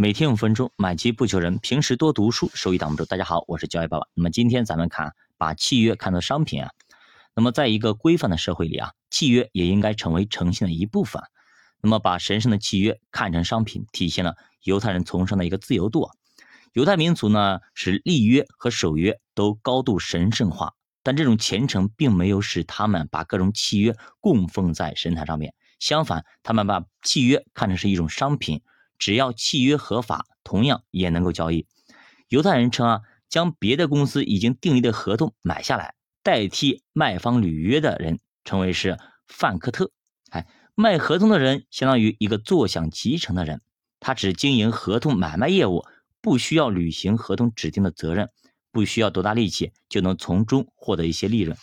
每天五分钟，买机不求人，平时多读书，收益挡不住。大家好，我是交易爸爸。那么今天咱们看，把契约看作商品啊。那么在一个规范的社会里啊，契约也应该成为诚信的一部分。那么把神圣的契约看成商品，体现了犹太人崇尚的一个自由度。犹太民族呢，是立约和守约都高度神圣化，但这种虔诚并没有使他们把各种契约供奉在神坛上面。相反，他们把契约看成是一种商品。只要契约合法，同样也能够交易。犹太人称啊，将别的公司已经订立的合同买下来，代替卖方履约的人，称为是范克特。哎，卖合同的人相当于一个坐享其成的人，他只经营合同买卖业务，不需要履行合同指定的责任，不需要多大力气就能从中获得一些利润。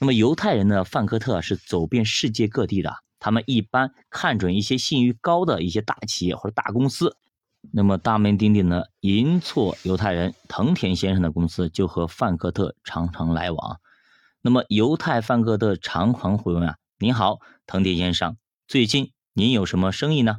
那么犹太人的范克特是走遍世界各地的。他们一般看准一些信誉高的一些大企业或者大公司，那么大名鼎鼎的银错犹太人藤田先生的公司就和范克特常常来往。那么犹太范克特常常会问啊：“您好，藤田先生，最近您有什么生意呢？”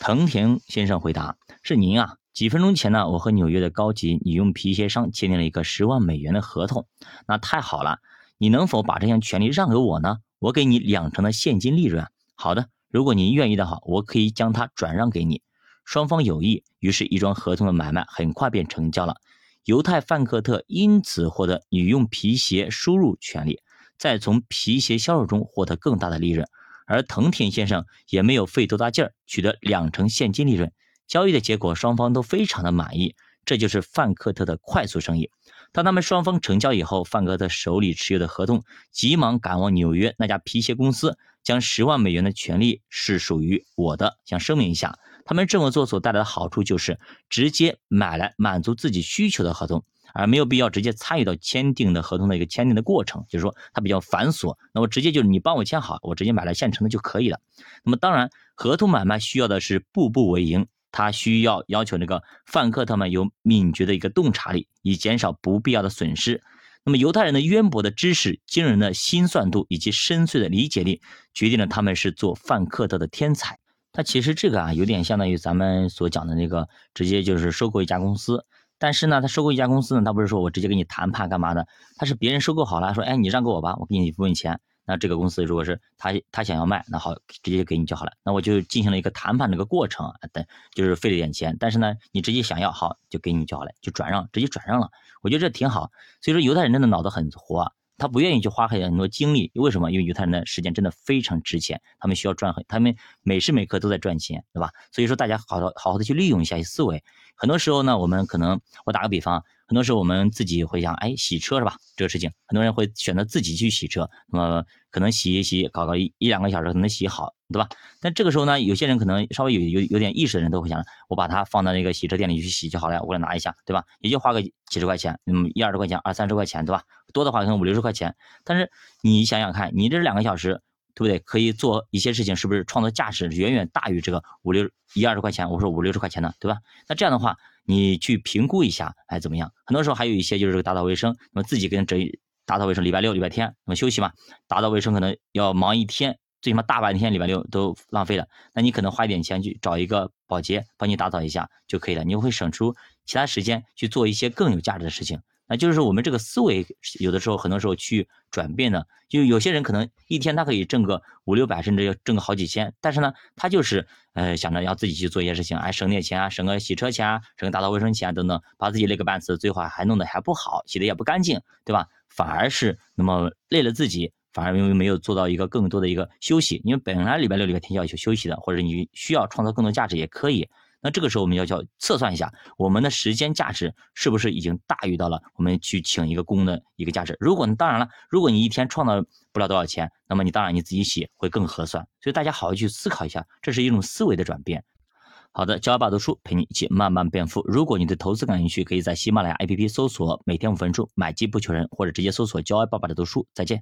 藤田先生回答：“是您啊，几分钟前呢，我和纽约的高级女用皮鞋商签订了一个十万美元的合同。那太好了，你能否把这项权利让给我呢？”我给你两成的现金利润，好的，如果您愿意的话，我可以将它转让给你。双方有意，于是，一桩合同的买卖很快便成交了。犹太范克特因此获得女用皮鞋输入权利，再从皮鞋销售中获得更大的利润。而藤田先生也没有费多大劲儿，取得两成现金利润。交易的结果，双方都非常的满意。这就是范克特的快速生意。当他们双方成交以后，范克特手里持有的合同，急忙赶往纽约那家皮鞋公司，将十万美元的权利是属于我的。想声明一下，他们这么做所带来的好处就是直接买来满足自己需求的合同，而没有必要直接参与到签订的合同的一个签订的过程，就是说它比较繁琐。那我直接就是你帮我签好，我直接买来现成的就可以了。那么当然，合同买卖需要的是步步为营。他需要要求那个范克特们有敏捷的一个洞察力，以减少不必要的损失。那么犹太人的渊博的知识、惊人的心算度以及深邃的理解力，决定了他们是做范克特的天才。他其实这个啊，有点相当于咱们所讲的那个，直接就是收购一家公司。但是呢，他收购一家公司呢，他不是说我直接跟你谈判干嘛的？他是别人收购好了，说哎，你让给我吧，我给你一部分钱。那这个公司如果是他他想要卖，那好，直接给你就好了。那我就进行了一个谈判这个过程，等就是费了点钱，但是呢，你直接想要好就给你就好了，就转让，直接转让了。我觉得这挺好。所以说犹太人真的脑子很活，他不愿意去花很多精力。为什么？因为犹太人的时间真的非常值钱，他们需要赚很，他们每时每刻都在赚钱，对吧？所以说大家好好好好的去利用一下思维。很多时候呢，我们可能我打个比方。很多时候我们自己会想，哎，洗车是吧？这个事情，很多人会选择自己去洗车，那么可能洗一洗，搞个一一两个小时可能洗好，对吧？但这个时候呢，有些人可能稍微有有有点意识的人都会想，我把它放到那个洗车店里去洗就好了，我来拿一下，对吧？也就花个几十块钱，那么一二十块钱，二三十块钱，对吧？多的话可能五六十块钱。但是你想想看，你这两个小时，对不对？可以做一些事情，是不是创造价值远远大于这个五六一二十块钱？我说五六十块钱呢，对吧？那这样的话。你去评估一下，哎，怎么样？很多时候还有一些就是这个打扫卫生，那么自己跟整打扫卫生，礼拜六、礼拜天，那么休息嘛，打扫卫生可能要忙一天，最起码大半天，礼拜六都浪费了。那你可能花一点钱去找一个保洁帮你打扫一下就可以了，你会省出其他时间去做一些更有价值的事情。那就是，我们这个思维有的时候，很多时候去转变的，就有些人可能一天他可以挣个五六百，甚至要挣个好几千，但是呢，他就是呃想着要自己去做一些事情，哎，省点钱啊，省个洗车钱啊，省个打扫卫生钱啊等等，把自己累个半死，最后还弄得还不好，洗的也不干净，对吧？反而是那么累了自己，反而因为没有做到一个更多的一个休息，因为本来礼拜六、礼拜天要去休息的，或者你需要创造更多价值也可以。那这个时候我们要叫测算一下，我们的时间价值是不是已经大于到了我们去请一个工的一个价值？如果当然了，如果你一天创造不了多少钱，那么你当然你自己写会更合算。所以大家好好去思考一下，这是一种思维的转变。好的，教爸读书陪你一起慢慢变富。如果你对投资感兴趣，可以在喜马拉雅 APP 搜索“每天五分钟买基不求人”，或者直接搜索“教爱爸爸的读书”。再见。